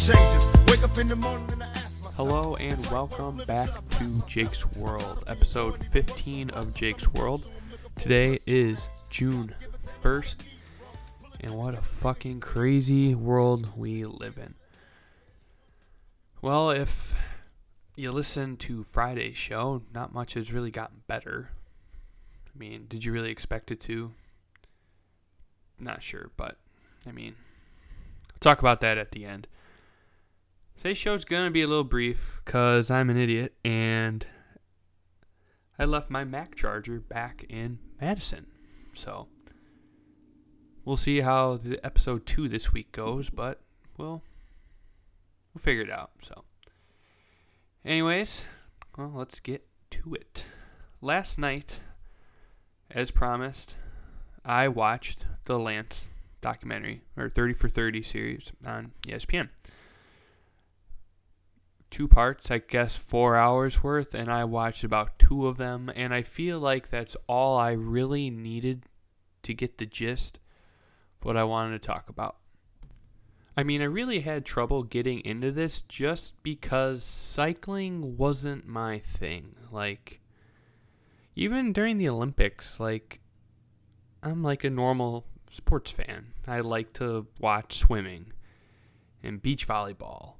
changes. Wake up in the morning and I ask myself. Hello and welcome back to Jake's World, episode 15 of Jake's World. Today is June 1st, and what a fucking crazy world we live in. Well, if you listen to Friday's show, not much has really gotten better. I mean, did you really expect it to? Not sure, but I mean, I'll talk about that at the end. Today's show's gonna be a little brief because I'm an idiot and I left my Mac charger back in Madison. So we'll see how the episode two this week goes, but we'll we'll figure it out. So, anyways, well, let's get to it. Last night, as promised, I watched the Lance documentary or 30 for 30 series on ESPN two parts, I guess four hours worth, and I watched about two of them, and I feel like that's all I really needed to get the gist of what I wanted to talk about. I mean, I really had trouble getting into this just because cycling wasn't my thing. Like, even during the Olympics, like, I'm like a normal sports fan. I like to watch swimming and beach volleyball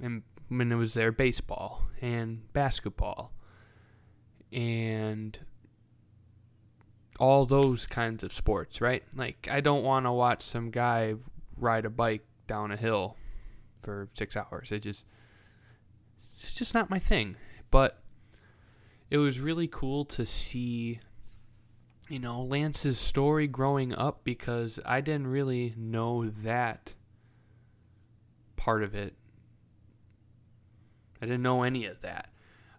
and when it was there baseball and basketball and all those kinds of sports, right? Like I don't want to watch some guy ride a bike down a hill for 6 hours. It just it's just not my thing. But it was really cool to see you know Lance's story growing up because I didn't really know that part of it I didn't know any of that.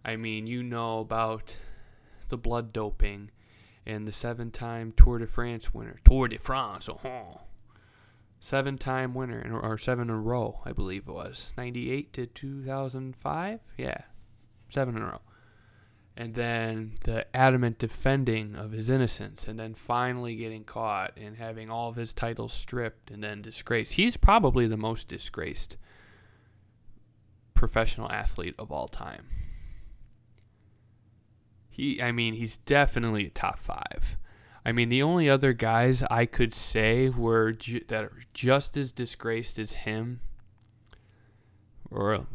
I mean, you know about the blood doping and the seven time Tour de France winner. Tour de France, uh-huh. oh. Seven time winner, or seven in a row, I believe it was. 98 to 2005? Yeah, seven in a row. And then the adamant defending of his innocence, and then finally getting caught and having all of his titles stripped and then disgraced. He's probably the most disgraced professional athlete of all time. He, I mean, he's definitely a top five. I mean, the only other guys I could say were ju- that are just as disgraced as him, or,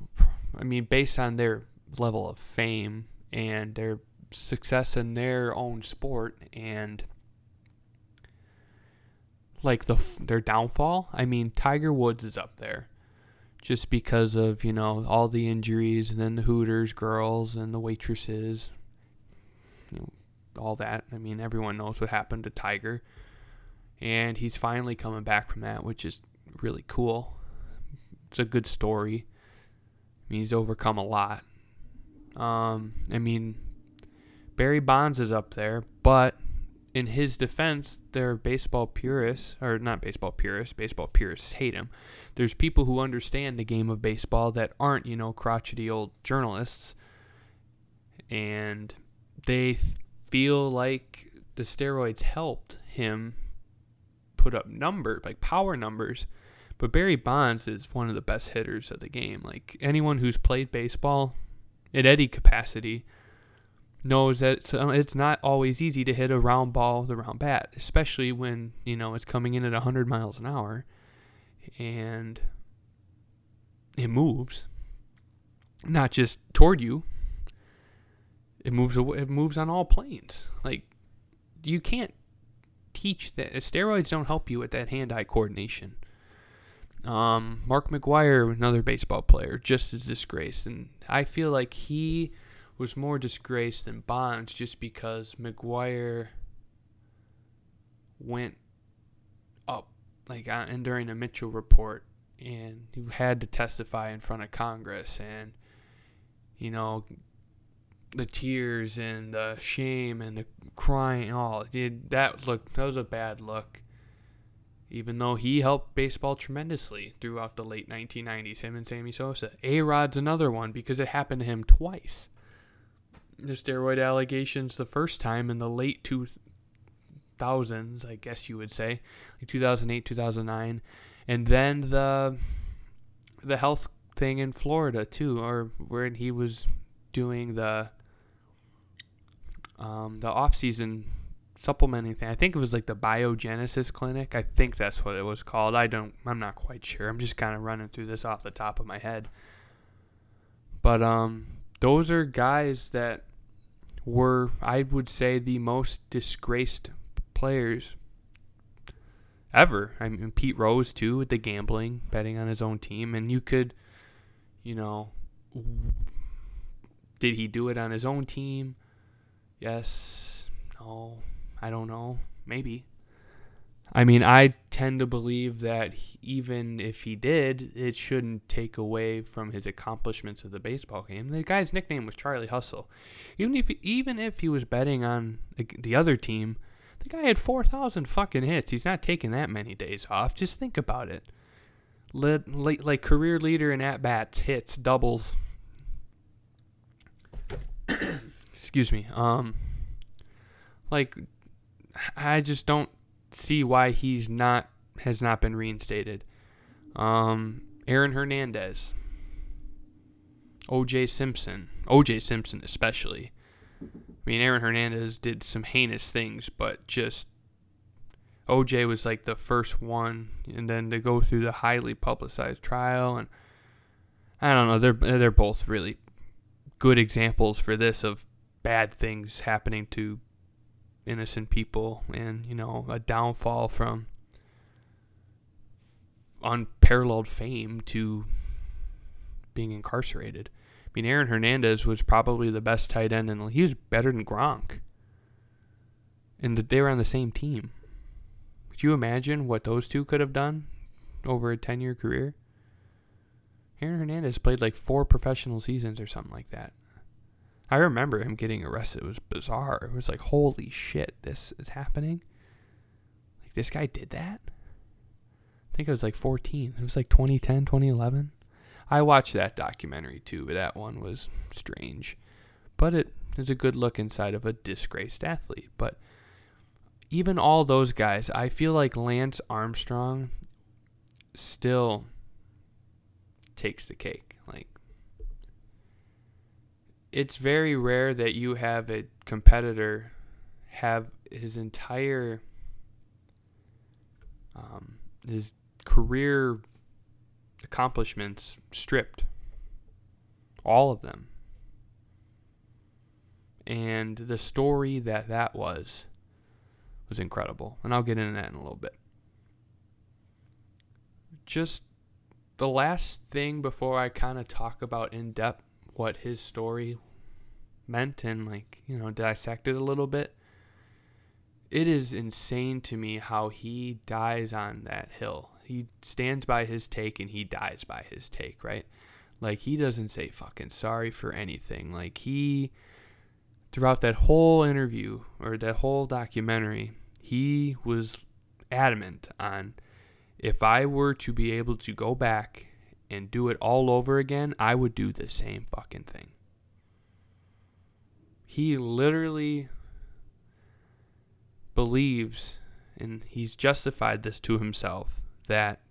I mean, based on their level of fame and their success in their own sport and like the their downfall. I mean, Tiger Woods is up there just because of you know all the injuries and then the Hooters girls and the waitresses, you know, all that. I mean, everyone knows what happened to Tiger, and he's finally coming back from that, which is really cool. It's a good story. I mean, he's overcome a lot. Um, I mean, Barry Bonds is up there, but in his defense, there are baseball purists, or not baseball purists, baseball purists hate him. There's people who understand the game of baseball that aren't, you know, crotchety old journalists. And they th- feel like the steroids helped him put up numbers, like power numbers. But Barry Bonds is one of the best hitters of the game. Like anyone who's played baseball in any capacity knows that it's, um, it's not always easy to hit a round ball with a round bat, especially when you know it's coming in at 100 miles an hour and it moves not just toward you. It moves away, it moves on all planes. Like you can't teach that steroids don't help you with that hand-eye coordination. Um, Mark McGwire, another baseball player, just as disgraced, and I feel like he was more disgraced than Bonds just because McGwire went up like uh, and during the Mitchell report and he had to testify in front of Congress and you know the tears and the shame and the crying all did that look that was a bad look even though he helped baseball tremendously throughout the late 1990s him and Sammy Sosa. A-Rod's another one because it happened to him twice the steroid allegations the first time in the late 2000s, I guess you would say, like 2008, 2009, And then the the health thing in Florida too, or where he was doing the um, the off season supplementing thing. I think it was like the biogenesis clinic. I think that's what it was called. I don't I'm not quite sure. I'm just kind of running through this off the top of my head. But um those are guys that were I would say the most disgraced players ever. I mean Pete Rose too with the gambling, betting on his own team and you could you know did he do it on his own team? Yes. No. I don't know. Maybe. I mean, I tend to believe that even if he did, it shouldn't take away from his accomplishments of the baseball game. The guy's nickname was Charlie Hustle. Even if even if he was betting on the other team, the guy had 4,000 fucking hits. He's not taking that many days off. Just think about it. Like, like career leader in at bats, hits, doubles. Excuse me. Um like I just don't see why he's not has not been reinstated. Um, Aaron Hernandez, O.J. Simpson, O.J. Simpson especially. I mean, Aaron Hernandez did some heinous things, but just OJ was like the first one, and then to go through the highly publicized trial, and I don't know, they're they're both really good examples for this of bad things happening to innocent people and, you know, a downfall from unparalleled fame to being incarcerated. I mean, Aaron Hernandez was probably the best tight end, and he was better than Gronk. And they were on the same team. Could you imagine what those two could have done over a 10 year career? Aaron Hernandez played like four professional seasons or something like that. I remember him getting arrested. It was bizarre. It was like, holy shit, this is happening. Like, this guy did that? I think I was like 14. It was like 2010, 2011. I watched that documentary too, but that one was strange. But it is a good look inside of a disgraced athlete. But even all those guys, I feel like Lance Armstrong still takes the cake. Like, it's very rare that you have a competitor have his entire um, his career accomplishments stripped. All of them. And the story that that was was incredible. And i'll get into that in a little bit. Just the last thing before i kind of talk about in depth what his story meant and like you know dissect it a little bit. It is insane to me how he dies on that hill. He stands by his take and he dies by his take right? Like he doesn't say fucking sorry for anything. Like he throughout that whole interview or that whole documentary he was adamant on if i were to be able to go back and do it all over again, I would do the same fucking thing. He literally believes, and he's justified this to himself, that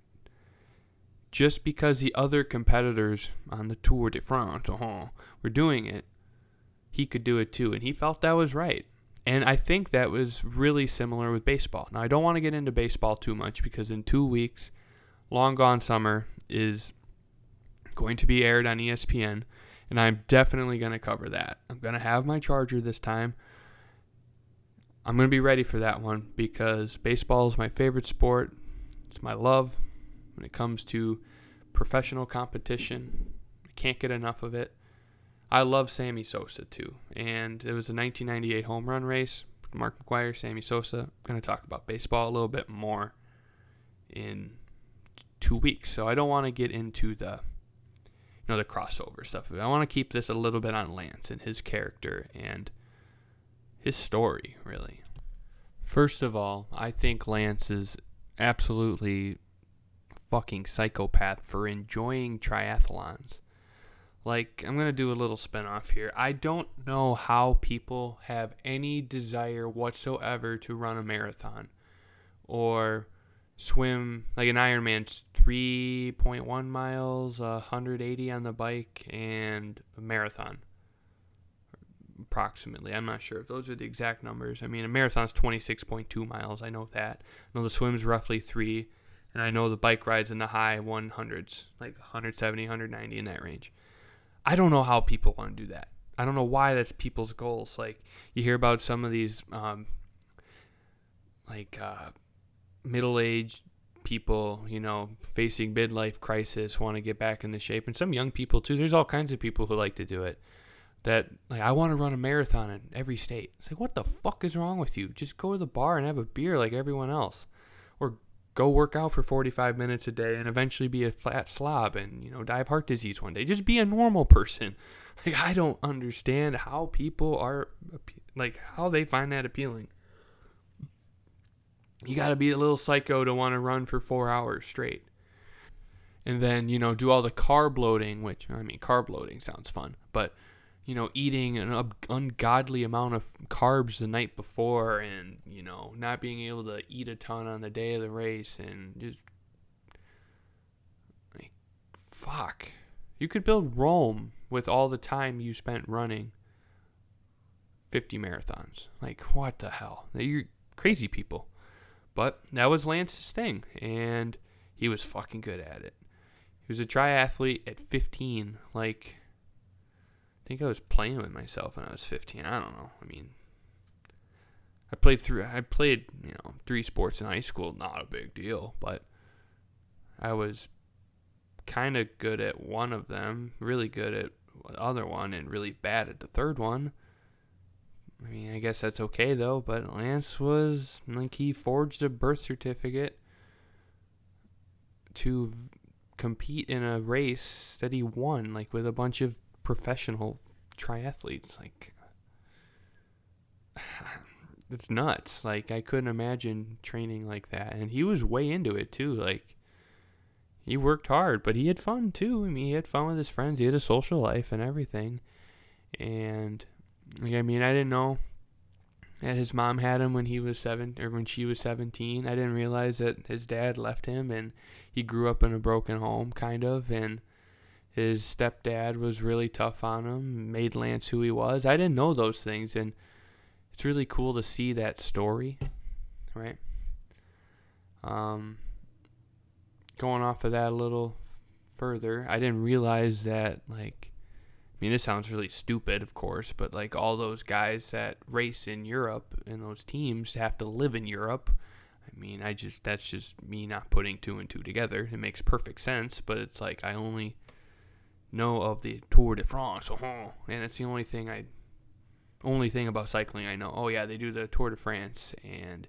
just because the other competitors on the Tour de France uh-huh, were doing it, he could do it too. And he felt that was right. And I think that was really similar with baseball. Now, I don't want to get into baseball too much because in two weeks, Long Gone Summer is going to be aired on ESPN, and I'm definitely going to cover that. I'm going to have my charger this time. I'm going to be ready for that one because baseball is my favorite sport. It's my love when it comes to professional competition. I can't get enough of it. I love Sammy Sosa too. And it was a 1998 home run race. Mark McGwire, Sammy Sosa. I'm going to talk about baseball a little bit more in two weeks. So I don't want to get into the know the crossover stuff. I want to keep this a little bit on Lance and his character and his story, really. First of all, I think Lance is absolutely fucking psychopath for enjoying triathlons. Like, I'm going to do a little spin off here. I don't know how people have any desire whatsoever to run a marathon or swim like an Ironman's 3.1 miles, 180 on the bike, and a marathon. Approximately, I'm not sure if those are the exact numbers. I mean, a marathon's 26.2 miles. I know that. I know the swim's roughly three, and I know the bike rides in the high 100s, like 170, 190 in that range. I don't know how people want to do that. I don't know why that's people's goals. Like you hear about some of these, um, like uh, middle-aged people, you know, facing midlife crisis, want to get back into shape, and some young people too. There's all kinds of people who like to do it. That like I want to run a marathon in every state. It's like what the fuck is wrong with you? Just go to the bar and have a beer like everyone else, or go work out for 45 minutes a day and eventually be a flat slob and you know die of heart disease one day. Just be a normal person. Like I don't understand how people are like how they find that appealing you got to be a little psycho to want to run for four hours straight. And then, you know, do all the carb loading, which, I mean, carb loading sounds fun, but, you know, eating an ungodly amount of carbs the night before and, you know, not being able to eat a ton on the day of the race and just, like, fuck. You could build Rome with all the time you spent running 50 marathons. Like, what the hell? You're crazy people. But that was Lance's thing, and he was fucking good at it. He was a triathlete at 15. Like, I think I was playing with myself when I was 15. I don't know. I mean, I played through. I played, you know, three sports in high school. Not a big deal, but I was kind of good at one of them, really good at the other one, and really bad at the third one. I mean, I guess that's okay though. But Lance was like he forged a birth certificate to compete in a race that he won, like with a bunch of professional triathletes. Like, it's nuts. Like, I couldn't imagine training like that. And he was way into it too. Like, he worked hard, but he had fun too. I mean, he had fun with his friends. He had a social life and everything. And like, I mean, I didn't know that his mom had him when he was seven or when she was 17. I didn't realize that his dad left him and he grew up in a broken home, kind of, and his stepdad was really tough on him, made Lance who he was. I didn't know those things, and it's really cool to see that story, right? Um, going off of that a little further, I didn't realize that like I mean, this sounds really stupid, of course, but like all those guys that race in Europe and those teams have to live in Europe. I mean, I just that's just me not putting two and two together. It makes perfect sense, but it's like I only know of the Tour de France, uh-huh, and it's the only thing I only thing about cycling I know. Oh yeah, they do the Tour de France, and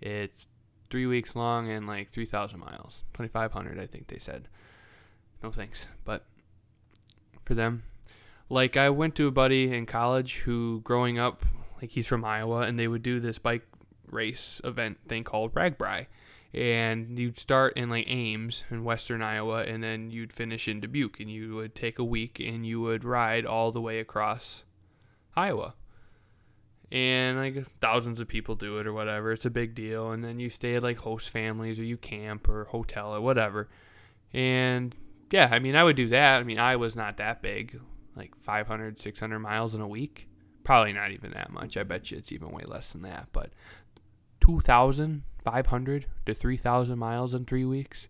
it's three weeks long and like three thousand miles, twenty five hundred, I think they said. No thanks, but for them, like I went to a buddy in college who growing up like he's from Iowa and they would do this bike race event thing called RAGBRAI. And you'd start in like Ames in western Iowa and then you'd finish in Dubuque and you would take a week and you would ride all the way across Iowa. And like thousands of people do it or whatever. It's a big deal. And then you stay at like host families or you camp or hotel or whatever. And yeah, I mean, I would do that. I mean, I was not that big like 500, 600 miles in a week. Probably not even that much. I bet you it's even way less than that. But 2,500 to 3,000 miles in three weeks.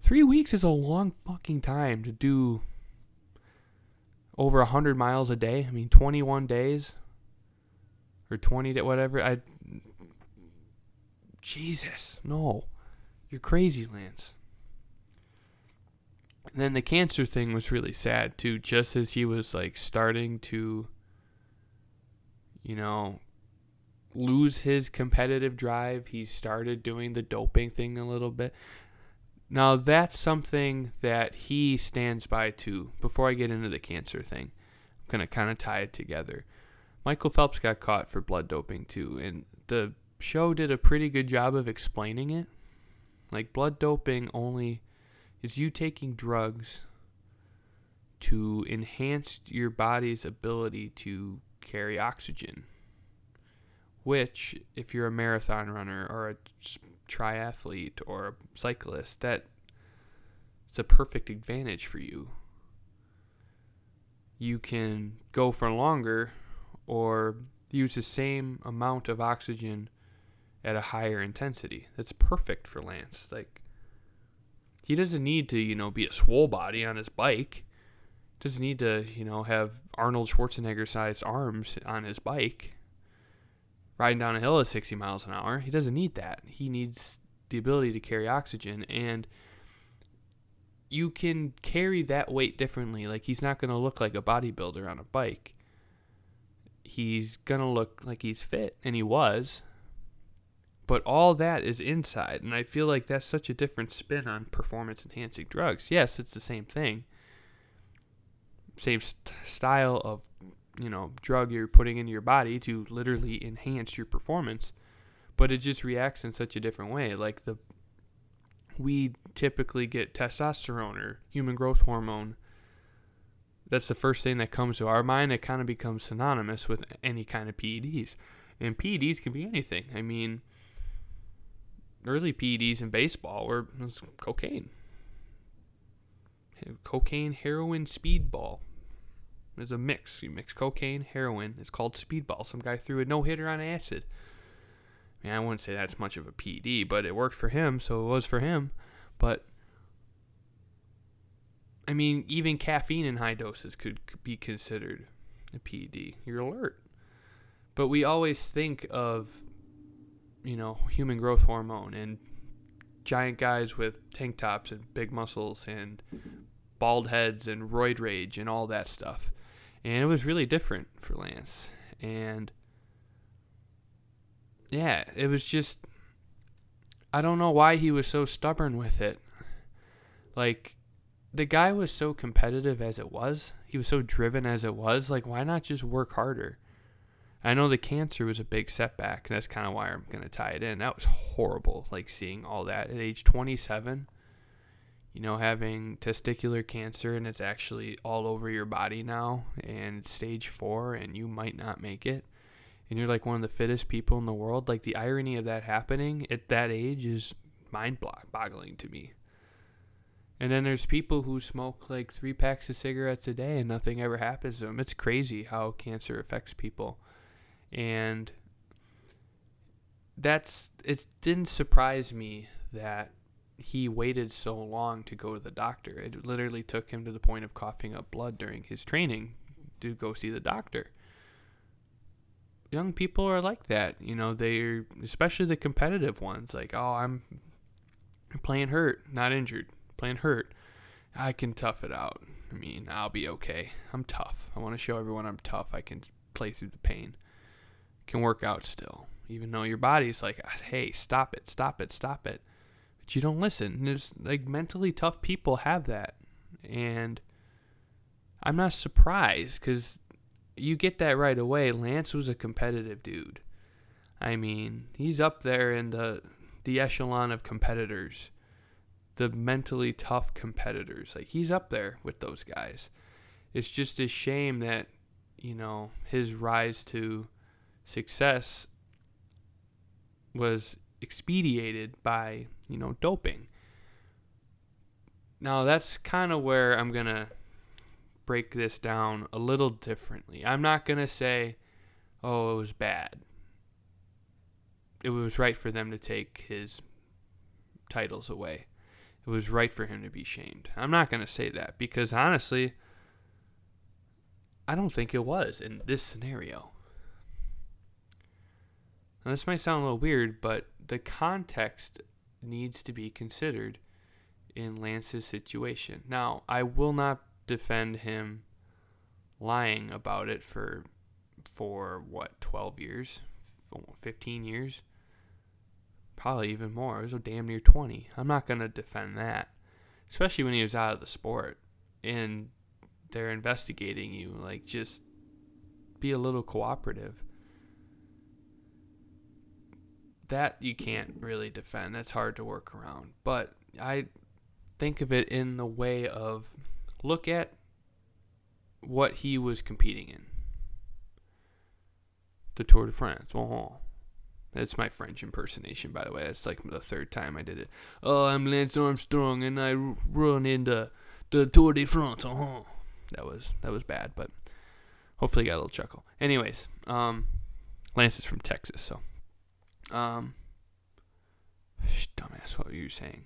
Three weeks is a long fucking time to do over 100 miles a day. I mean, 21 days or 20 to whatever. I. Jesus, no. You're crazy, Lance. And then the cancer thing was really sad too, just as he was like starting to, you know, lose his competitive drive, he started doing the doping thing a little bit. Now, that's something that he stands by too. Before I get into the cancer thing, I'm to kind of tie it together. Michael Phelps got caught for blood doping too, and the show did a pretty good job of explaining it. Like, blood doping only is you taking drugs to enhance your body's ability to carry oxygen, which, if you're a marathon runner or a triathlete or a cyclist, that it's a perfect advantage for you. You can go for longer or use the same amount of oxygen at a higher intensity. That's perfect for Lance. Like he doesn't need to, you know, be a swole body on his bike. Doesn't need to, you know, have Arnold Schwarzenegger sized arms on his bike. Riding down a hill at 60 miles an hour. He doesn't need that. He needs the ability to carry oxygen and you can carry that weight differently. Like he's not going to look like a bodybuilder on a bike. He's going to look like he's fit and he was but all that is inside, and I feel like that's such a different spin on performance enhancing drugs. Yes, it's the same thing, same st- style of you know drug you're putting into your body to literally enhance your performance, but it just reacts in such a different way. Like the we typically get testosterone or human growth hormone. That's the first thing that comes to our mind. It kind of becomes synonymous with any kind of PEDs. And PEDs can be anything. I mean, early PEDs in baseball were cocaine. Cocaine, heroin, speedball. There's a mix. You mix cocaine, heroin. It's called speedball. Some guy threw a no hitter on acid. I mean, I wouldn't say that's much of a PED, but it worked for him, so it was for him. But I mean, even caffeine in high doses could be considered a PED. You're alert. But we always think of you know, human growth hormone and giant guys with tank tops and big muscles and bald heads and roid rage and all that stuff. And it was really different for Lance. And yeah, it was just I don't know why he was so stubborn with it. Like the guy was so competitive as it was. He was so driven as it was. Like why not just work harder? I know the cancer was a big setback, and that's kind of why I'm going to tie it in. That was horrible, like seeing all that at age 27. You know, having testicular cancer, and it's actually all over your body now, and stage four, and you might not make it. And you're like one of the fittest people in the world. Like the irony of that happening at that age is mind boggling to me. And then there's people who smoke like three packs of cigarettes a day and nothing ever happens to them. It's crazy how cancer affects people and that's it didn't surprise me that he waited so long to go to the doctor. It literally took him to the point of coughing up blood during his training to go see the doctor. Young people are like that, you know, they're especially the competitive ones like, "Oh, I'm playing hurt, not injured. Playing hurt. I can tough it out. I mean, I'll be okay. I'm tough. I want to show everyone I'm tough. I can play through the pain." Can work out still, even though your body's like, hey, stop it, stop it, stop it. But you don't listen. And there's like mentally tough people have that. And I'm not surprised because you get that right away. Lance was a competitive dude. I mean, he's up there in the the echelon of competitors, the mentally tough competitors. Like he's up there with those guys. It's just a shame that you know his rise to success was expedited by, you know, doping. Now, that's kind of where I'm going to break this down a little differently. I'm not going to say, oh, it was bad. It was right for them to take his titles away. It was right for him to be shamed. I'm not going to say that because honestly, I don't think it was in this scenario. Now, this might sound a little weird, but the context needs to be considered in Lance's situation. Now, I will not defend him lying about it for for what 12 years? 15 years? Probably even more. It was a damn near 20 i'm not going to defend that especially when he was out of the sport and they're investigating you like just be a little cooperative that you can't really defend. That's hard to work around. But I think of it in the way of look at what he was competing in. The Tour de France. Oh, That's my French impersonation, by the way. That's like the third time I did it. Oh, I'm Lance Armstrong, and I run in the, the Tour de France. Uh-huh. That was that was bad, but hopefully got a little chuckle. Anyways, um, Lance is from Texas, so um, dumbass, what were you saying?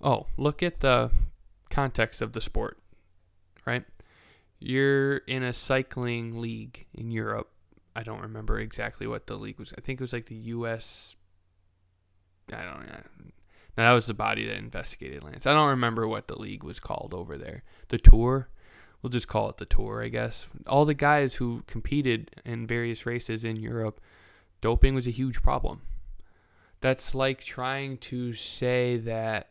Oh, look at the context of the sport, right? You're in a cycling league in Europe. I don't remember exactly what the league was. I think it was like the U.S. I don't know. No, that was the body that investigated Lance. I don't remember what the league was called over there. The tour. We'll just call it the tour, I guess. All the guys who competed in various races in Europe, doping was a huge problem. That's like trying to say that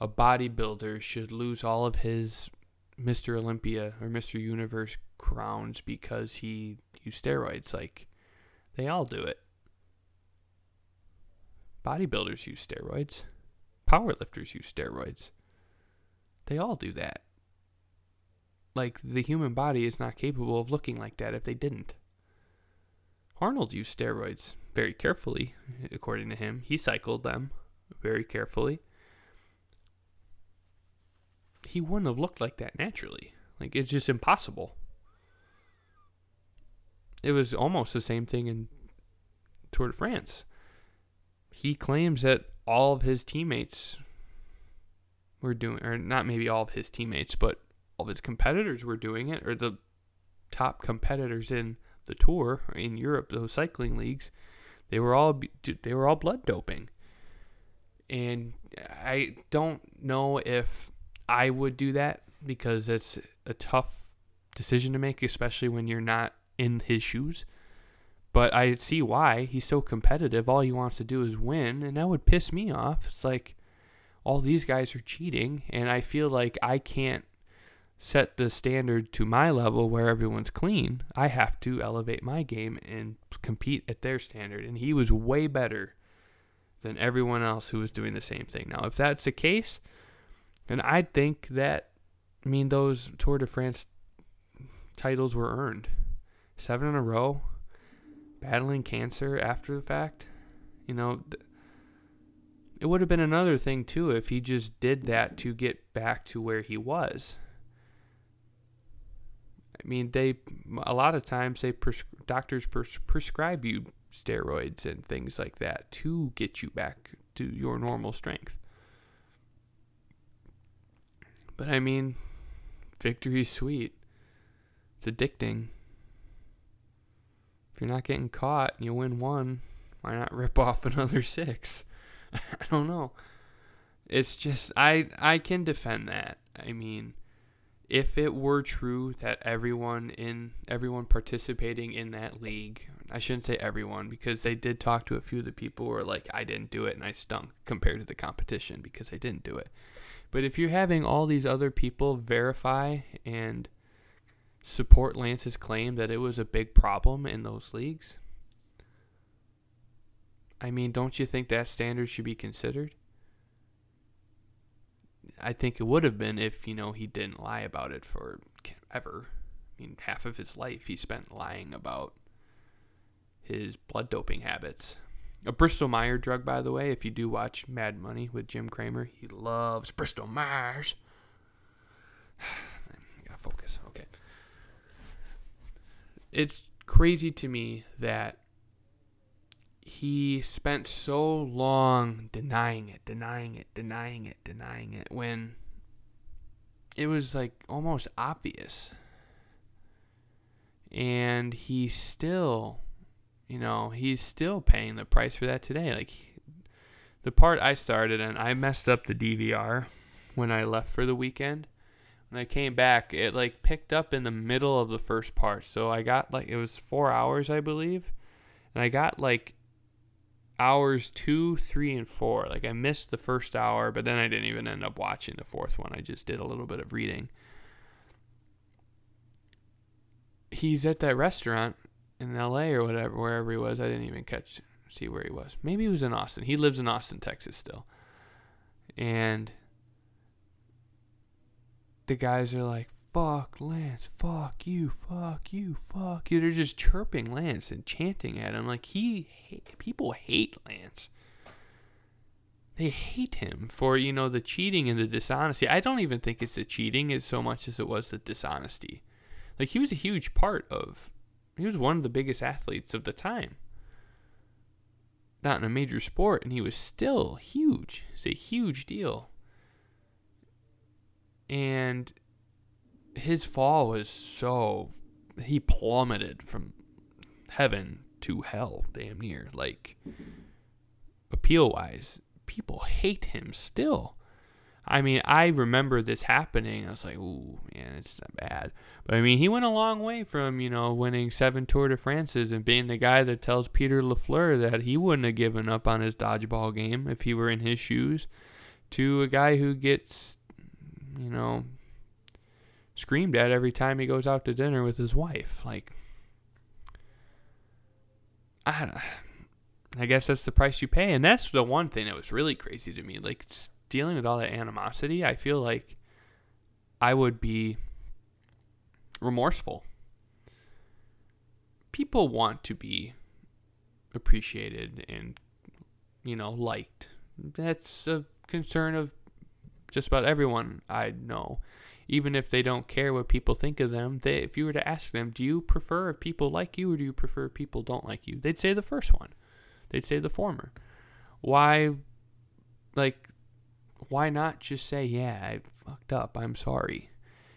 a bodybuilder should lose all of his Mr. Olympia or Mr. Universe crowns because he used steroids. Like, they all do it. Bodybuilders use steroids. Powerlifters use steroids. They all do that. Like, the human body is not capable of looking like that if they didn't. Arnold used steroids very carefully, according to him. He cycled them very carefully. He wouldn't have looked like that naturally. Like, it's just impossible. It was almost the same thing in Tour de France. He claims that all of his teammates were doing, or not maybe all of his teammates, but all of his competitors were doing it, or the top competitors in the tour in Europe, those cycling leagues, they were all they were all blood doping. And I don't know if I would do that because it's a tough decision to make, especially when you're not in his shoes. But I see why he's so competitive. All he wants to do is win, and that would piss me off. It's like all these guys are cheating, and I feel like I can't set the standard to my level where everyone's clean. I have to elevate my game and compete at their standard. And he was way better than everyone else who was doing the same thing. Now, if that's the case, then I'd think that, I mean, those Tour de France titles were earned. Seven in a row, battling cancer after the fact. You know, it would have been another thing, too, if he just did that to get back to where he was. I mean, they a lot of times they pres- doctors pres- prescribe you steroids and things like that to get you back to your normal strength. But I mean, victory's sweet. It's addicting. If you're not getting caught and you win one, why not rip off another six? I don't know. It's just I I can defend that. I mean, if it were true that everyone in everyone participating in that league, I shouldn't say everyone because they did talk to a few of the people who were like, I didn't do it and I stunk compared to the competition because I didn't do it. But if you're having all these other people verify and support Lance's claim that it was a big problem in those leagues, I mean, don't you think that standard should be considered? I think it would have been if, you know, he didn't lie about it for ever. I mean, half of his life he spent lying about his blood doping habits. A Bristol Myers drug, by the way, if you do watch Mad Money with Jim Cramer, he loves Bristol Myers. I gotta focus. Okay. It's crazy to me that he spent so long denying it, denying it, denying it, denying it when it was like almost obvious. And he still, you know, he's still paying the price for that today. Like the part I started and I messed up the DVR when I left for the weekend. When I came back, it like picked up in the middle of the first part. So I got like it was 4 hours, I believe. And I got like hours two, three, and four. Like I missed the first hour, but then I didn't even end up watching the fourth one. I just did a little bit of reading. He's at that restaurant in L.A. or whatever, wherever he was. I didn't even catch see where he was. Maybe he was in Austin. He lives in Austin, Texas, still. And the guys are like, fuck Lance, fuck you, fuck you, fuck you. They're just chirping Lance and chanting at him like he people hate Lance. They hate him for, you know, the cheating and the dishonesty. I don't even think it's the cheating as so much as it was the dishonesty. Like he was a huge part of he was one of the biggest athletes of the time. Not in a major sport, and he was still huge. It's a huge deal. And his fall was so he plummeted from heaven to hell damn near like appeal wise people hate him still. I mean i remember this happening i was like ooh man it's not bad. But i mean he went a long way from you know winning seven tour de france's and being the guy that tells peter lafleur that he wouldn't have given up on his dodgeball game if he were in his shoes to a guy who gets you know screamed at every time he goes out to dinner with his wife. Like, I, I guess that's the price you pay, and that's the one thing that was really crazy to me. Like dealing with all that animosity, I feel like I would be remorseful. People want to be appreciated and you know liked. That's a concern of just about everyone I know even if they don't care what people think of them, they, if you were to ask them, do you prefer if people like you or do you prefer if people don't like you? They'd say the first one. They'd say the former. Why, like, why not just say, yeah, I fucked up, I'm sorry?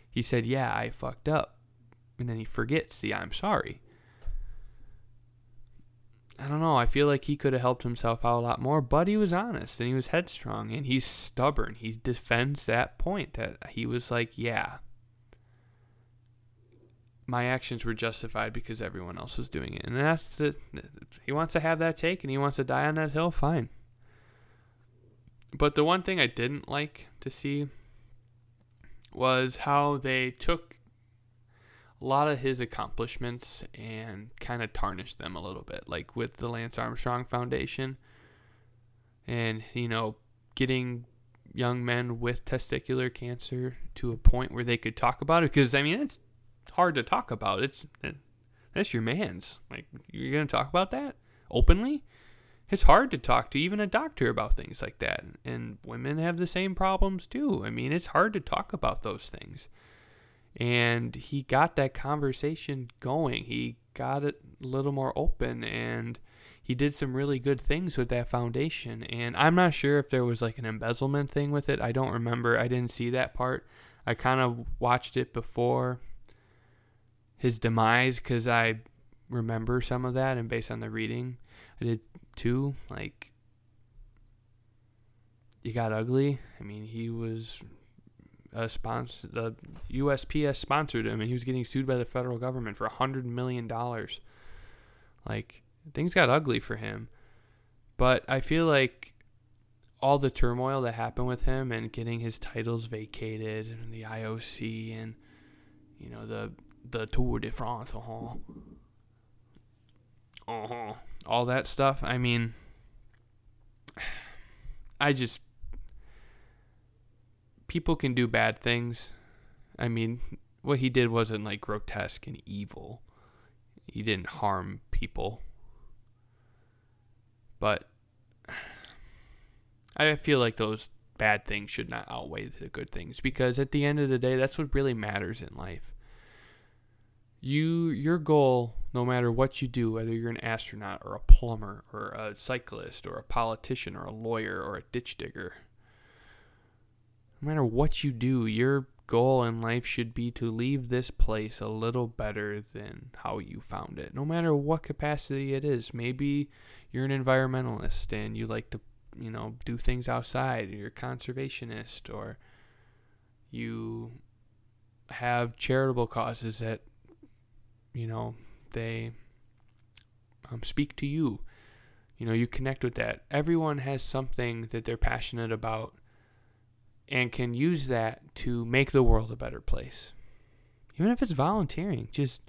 He said, yeah, I fucked up. And then he forgets the I'm sorry. I don't know. I feel like he could have helped himself out a lot more, but he was honest and he was headstrong and he's stubborn. He defends that point that he was like, yeah, my actions were justified because everyone else was doing it. And that's the, he wants to have that take and he wants to die on that hill, fine. But the one thing I didn't like to see was how they took a lot of his accomplishments and kind of tarnished them a little bit, like with the Lance Armstrong Foundation and, you know, getting young men with testicular cancer to a point where they could talk about it. Because, I mean, it's hard to talk about. It's eh, that's your man's. Like, you're going to talk about that openly? It's hard to talk to even a doctor about things like that. And women have the same problems too. I mean, it's hard to talk about those things and he got that conversation going. He got it a little more open and he did some really good things with that foundation. And I'm not sure if there was like an embezzlement thing with it. I don't remember. I didn't see that part. I kind of watched it before his demise because I remember some of that. And based on the reading, I did too. Like, he got ugly. I mean, he was uh, sponsor the USPS sponsored him, and he was getting sued by the federal government for a hundred million dollars. Like things got ugly for him, but I feel like all the turmoil that happened with him and getting his titles vacated and the IOC and you know the the Tour de France, uh-huh, uh-huh, all that stuff. I mean, I just people can do bad things. I mean, what he did wasn't like grotesque and evil. He didn't harm people. But I feel like those bad things should not outweigh the good things because at the end of the day, that's what really matters in life. You your goal, no matter what you do, whether you're an astronaut or a plumber or a cyclist or a politician or a lawyer or a ditch digger, no matter what you do, your goal in life should be to leave this place a little better than how you found it, no matter what capacity it is. Maybe you're an environmentalist and you like to, you know, do things outside, you're a conservationist, or you have charitable causes that, you know, they um, speak to you. You know, you connect with that. Everyone has something that they're passionate about and can use that to make the world a better place. Even if it's volunteering, just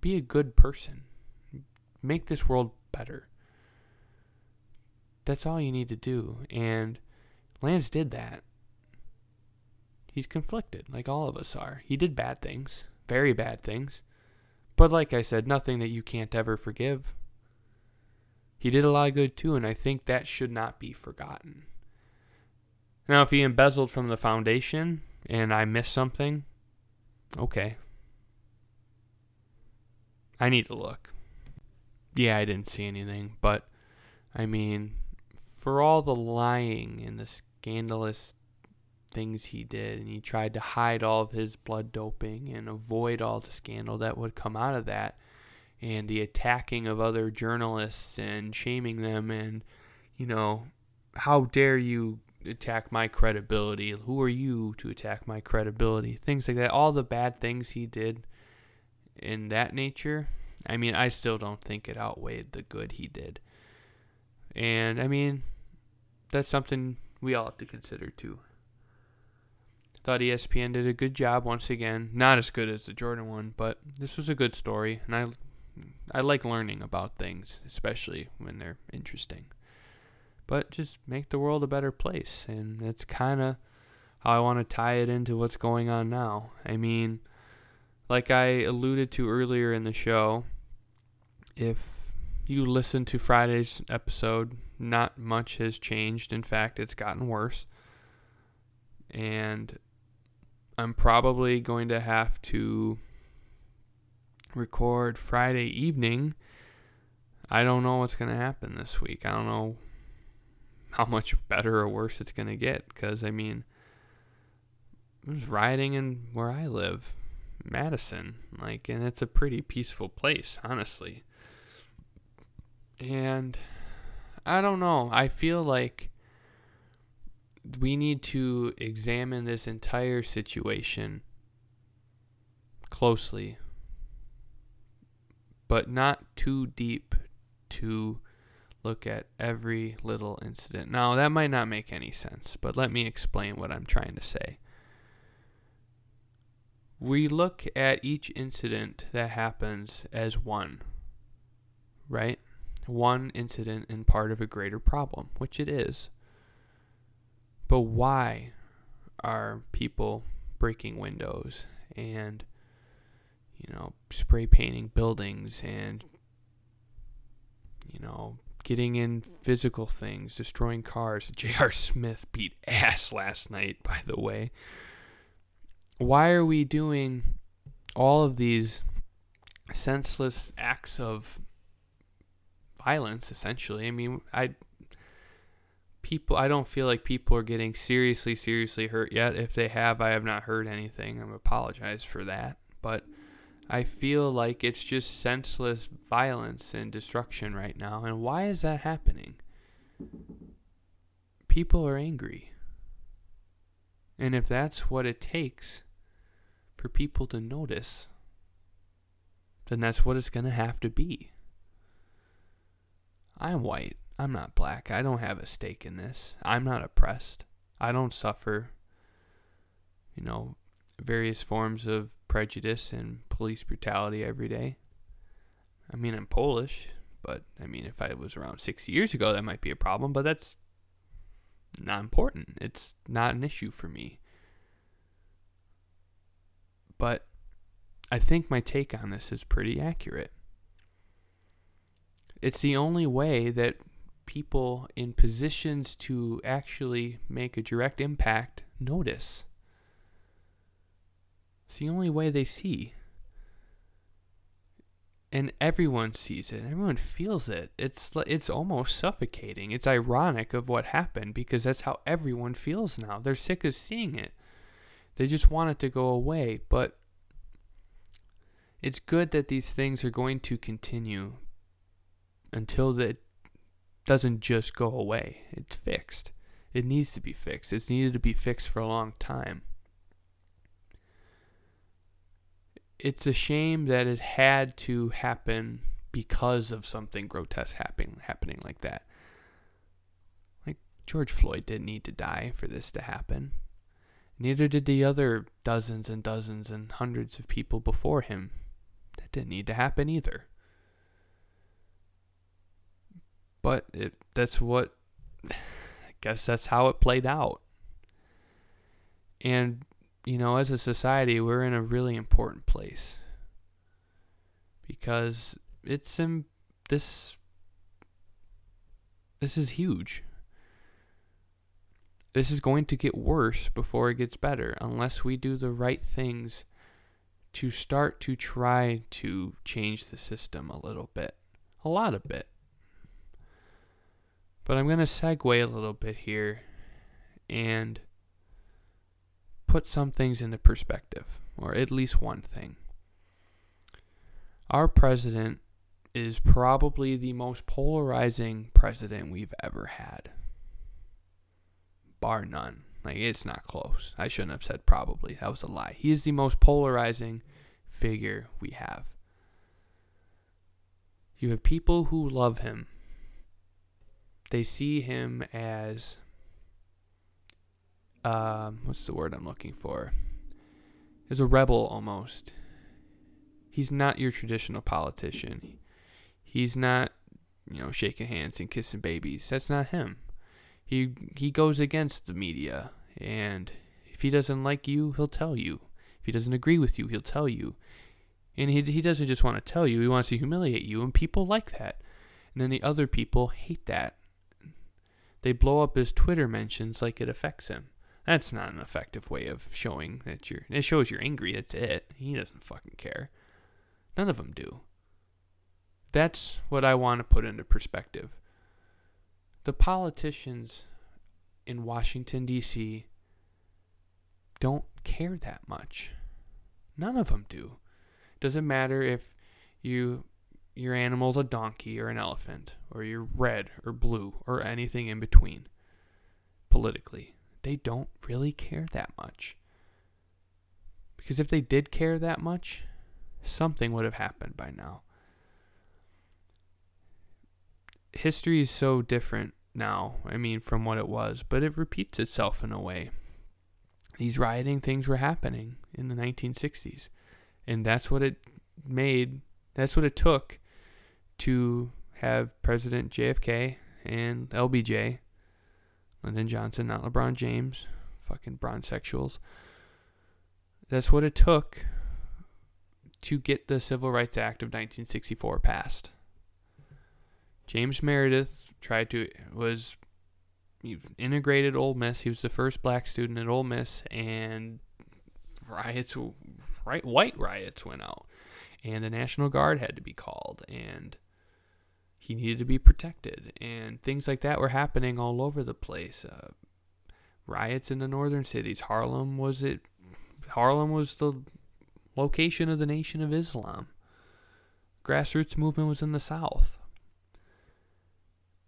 be a good person. Make this world better. That's all you need to do. And Lance did that. he's conflicted, like all of us are. He did bad things, very bad things. But like I said, nothing that you can't ever forgive. He did a lot of good too, and I think that should not be forgotten. Now, if he embezzled from the foundation and I missed something, okay. I need to look. Yeah, I didn't see anything, but I mean, for all the lying and the scandalous things he did, and he tried to hide all of his blood doping and avoid all the scandal that would come out of that, and the attacking of other journalists and shaming them, and, you know, how dare you attack my credibility? Who are you to attack my credibility? Things like that. All the bad things he did in that nature. I mean, I still don't think it outweighed the good he did. And I mean, that's something we all have to consider too. Thought ESPN did a good job once again. Not as good as the Jordan one, but this was a good story, and I I like learning about things, especially when they're interesting. But just make the world a better place, and that's kind of how I want to tie it into what's going on now. I mean, like I alluded to earlier in the show, if you listen to Friday's episode, not much has changed. In fact, it's gotten worse. And I'm probably going to have to record Friday evening. I don't know what's going to happen this week. I don't know how much better or worse it's going to get because I mean there's rioting in where I live, Madison, like and it's a pretty peaceful place, honestly. And I don't know. I feel like we need to examine this entire situation closely, but not too deep to look at every little incident. Now, that might not make any sense, but let me explain what I'm trying to say. We look at each incident that happens as one, right? One incident and part of a greater problem, which it is. But why are people breaking windows and, you know, spray painting buildings and, you know, getting in physical things, destroying cars? J.R. Smith beat ass last night, by the way. Why are we doing all of these senseless acts of violence, essentially? I mean, I people I don't feel like people are getting seriously seriously hurt yet. If they have, I have not heard anything. I'm apologize for that, but I feel like it's just senseless violence and destruction right now. And why is that happening? People are angry. And if that's what it takes for people to notice, then that's what it's going to have to be. I'm white. I'm not black. I don't have a stake in this. I'm not oppressed. I don't suffer, you know, various forms of prejudice and police brutality every day. I mean, I'm Polish, but I mean, if I was around 60 years ago, that might be a problem, but that's not important. It's not an issue for me. But I think my take on this is pretty accurate. It's the only way that people in positions to actually make a direct impact notice. It's the only way they see. And everyone sees it. Everyone feels it. It's it's almost suffocating. It's ironic of what happened because that's how everyone feels now. They're sick of seeing it. They just want it to go away, but it's good that these things are going to continue until it doesn't just go away. It's fixed. It needs to be fixed. It's needed to be fixed for a long time. It's a shame that it had to happen because of something grotesque happening happening like that. Like George Floyd didn't need to die for this to happen. Neither did the other dozens and dozens and hundreds of people before him. That didn't need to happen either. But it, that's what, I guess that's how it played out. And you know, as a society, we're in a really important place because it's in this this is huge. This is going to get worse before it gets better unless we do the right things to start to try to change the system a little bit. A lot of bit. But I'm going to segue a little bit here and put some things into perspective, or at least one thing. Our president is probably the most polarizing president we've ever had. Bar none. Like, it's not close. I shouldn't have said probably. That was a lie. He is the most polarizing figure we have. You have people who love him. They see him as um, what's the word I'm looking for? As a rebel almost. He's not your traditional politician. He's not, you know, shaking hands and kissing babies. That's not him. He he goes against the media and if he doesn't like you, he'll tell you. If he doesn't agree with you, he'll tell you. And he he doesn't just want to tell you, he wants to humiliate you and people like that. And then the other people hate that. They blow up his Twitter mentions like it affects him. That's not an effective way of showing that you're. It shows you're angry. That's it. He doesn't fucking care. None of them do. That's what I want to put into perspective. The politicians in Washington, D.C. don't care that much. None of them do. Doesn't matter if you your animal's a donkey or an elephant, or you're red or blue or anything in between politically they don't really care that much. Because if they did care that much, something would have happened by now. History is so different now, I mean, from what it was, but it repeats itself in a way. These rioting things were happening in the 1960s, and that's what it made, that's what it took to have President JFK and LBJ Lyndon Johnson, not LeBron James. Fucking bronzexuals. That's what it took to get the Civil Rights Act of 1964 passed. James Meredith tried to was integrated Ole Miss. He was the first black student at Ole Miss, and riots, right, white riots went out, and the National Guard had to be called, and he needed to be protected, and things like that were happening all over the place. Uh, riots in the northern cities. Harlem was it. Harlem was the location of the Nation of Islam. Grassroots movement was in the South.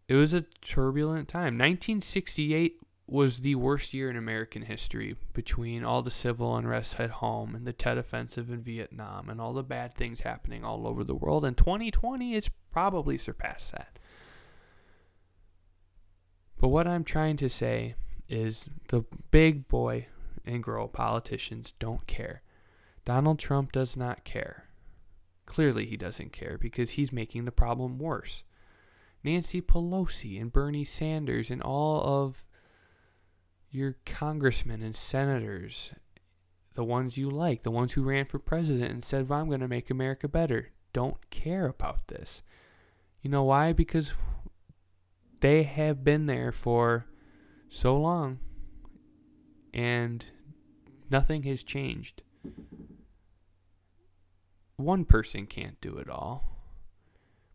It was a turbulent time. 1968 was the worst year in American history between all the civil unrest at home and the Tet Offensive in Vietnam and all the bad things happening all over the world. And 2020 it's probably surpassed that. But what I'm trying to say is the big boy and girl politicians don't care. Donald Trump does not care. Clearly, he doesn't care because he's making the problem worse. Nancy Pelosi and Bernie Sanders and all of your congressmen and senators, the ones you like, the ones who ran for president and said, well, I'm going to make America better, don't care about this. You know why? Because they have been there for so long and nothing has changed. One person can't do it all.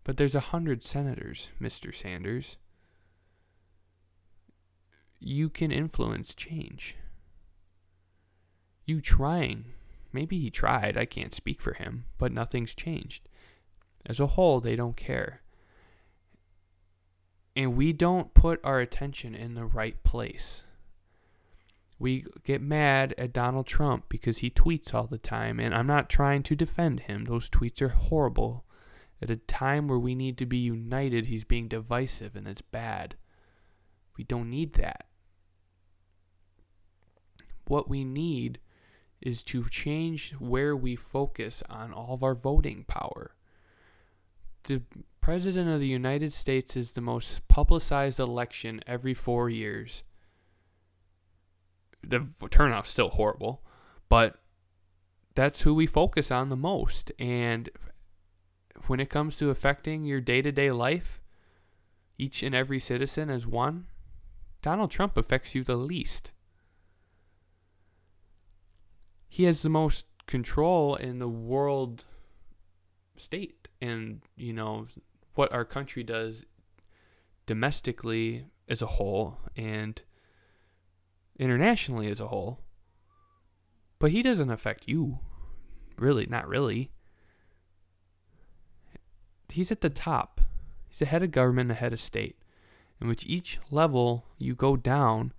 But there's a hundred senators, Mr. Sanders you can influence change. You trying. Maybe he tried, I can't speak for him, but nothing's changed. As a whole, they don't care. And we don't put our attention in the right place. We get mad at Donald Trump because he tweets all the time, and I'm not trying to defend him. Those tweets are horrible. At a time where we need to be united, he's being divisive, and it's bad. We don't need that. What we need is to change where we focus on all of our voting power. The President of the United States is the most publicized election every four years. The turnout's still horrible, But that's who we focus on the most. And when it comes to affecting your day to day life, each and every citizen as one, Donald Trump affects you the least. He has the most control in the world state and, you know, what our country does domestically as a whole and internationally as a whole. But he doesn't affect you. Really, not really. He's at the top. He's the head of government, the head of state. In which each level you go down,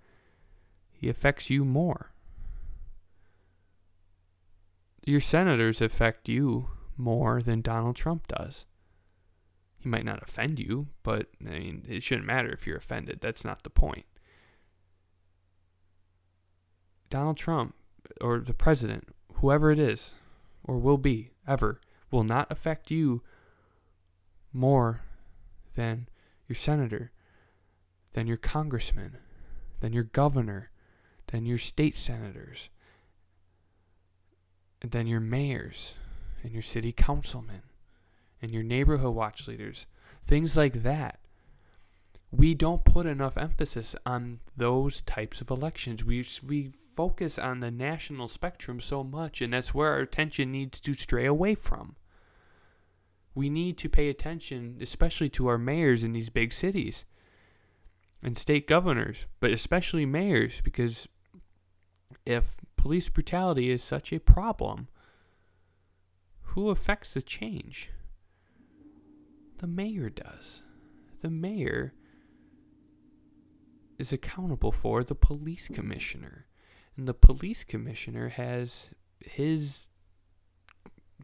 he affects you more. Your senators affect you more than Donald Trump does. He might not offend you, but I mean, it shouldn't matter if you're offended. That's not the point. Donald Trump or the president, whoever it is, or will be ever, will not affect you more than your senator, than your congressman, than your governor, than your state senators, than your mayors and your city councilmen and your neighborhood watch leaders, things like that. We don't put enough emphasis on those types of elections. We, we focus on the national spectrum so much, and that's where our attention needs to stray away from. We need to pay attention, especially to our mayors in these big cities and state governors, but especially mayors, because if police brutality is such a problem, who affects the change? The mayor does. The mayor is accountable for the police commissioner. And the police commissioner has his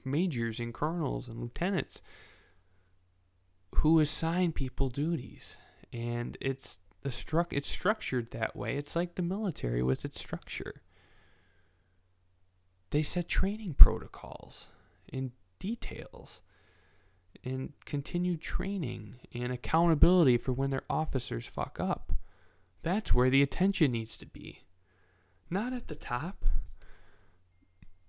majors and colonels and lieutenants who assign people duties. And it's struck it's structured that way. It's like the military with its structure. They set training protocols and details and continued training and accountability for when their officers fuck up. That's where the attention needs to be. Not at the top.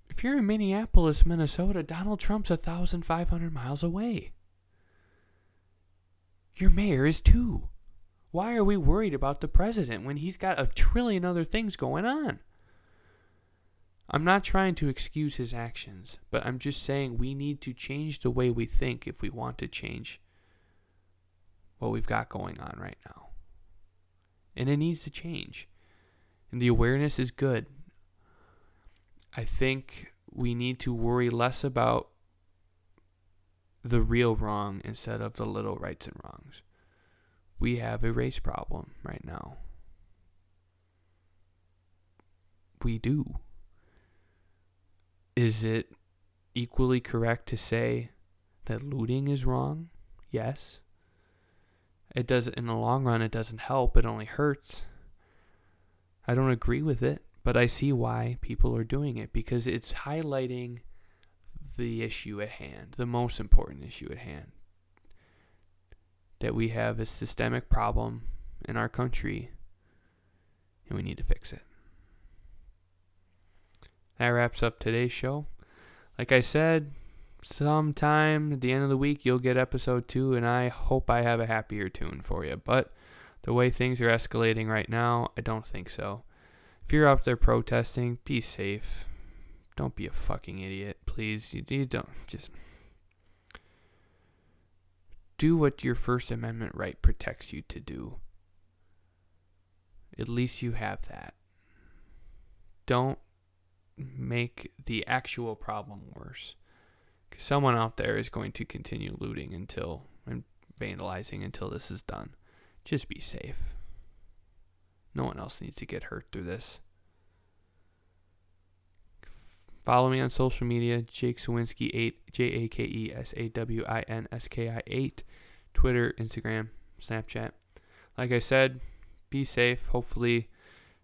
If you're in Minneapolis, Minnesota, Donald Trump's 1,500 miles away. Your mayor is too. Why are we worried about the president when he's got a trillion other things going on? I'm not trying to excuse his actions, but I'm just saying we need to change the way we think if we want to change what we've got going on right now. And it needs to change. And the awareness is good. I think we need to worry less about the real wrong instead of the little rights and wrongs. We have a race problem right now. We do. Is it equally correct to say that looting is wrong? Yes. It does in the long run it doesn't help, it only hurts. I don't agree with it, but I see why people are doing it because it's highlighting the issue at hand, the most important issue at hand. That we have a systemic problem in our country and we need to fix it that wraps up today's show. Like I said, sometime at the end of the week you'll get episode two, and I hope I have a happier tune for you. But the way things are escalating right now, I don't think so. If you're out there protesting, be safe. Don't be a fucking idiot, please. You, you don't just do what your First Amendment right protects you to do. At least you have that. Don't make the actual problem worse. Because someone out there is going to continue looting until and vandalizing until this is done. Just be safe. No one else needs to get hurt through this. Follow me on social media, Jake Sawinski 8, J A K E S A W I N S K I 8, Twitter, Instagram, Snapchat. Like I said, be safe. Hopefully,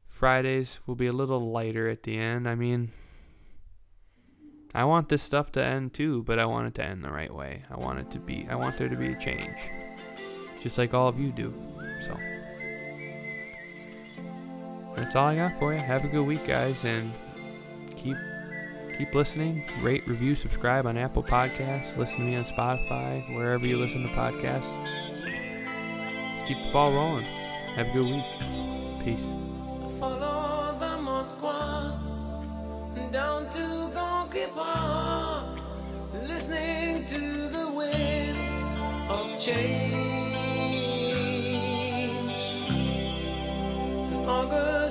Fridays will be a little lighter at the end. I mean, I want this stuff to end too, but I want it to end the right way. I want it to be, I want there to be a change. Just like all of you do. So, that's all I got for you. Have a good week, guys, and keep keep listening. Rate, review, subscribe on Apple Podcasts. Listen to me on Spotify, wherever you listen to podcasts. Let's keep the ball rolling. Have a good week. Peace.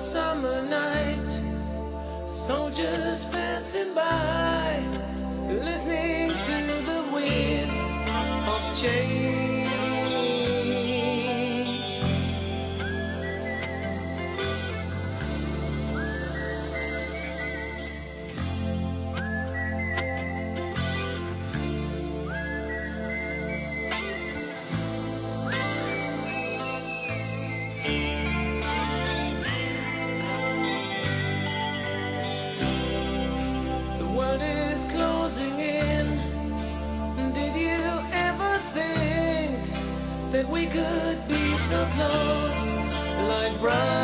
Summer night, soldiers passing by, listening to the wind of change. So close, like brothers?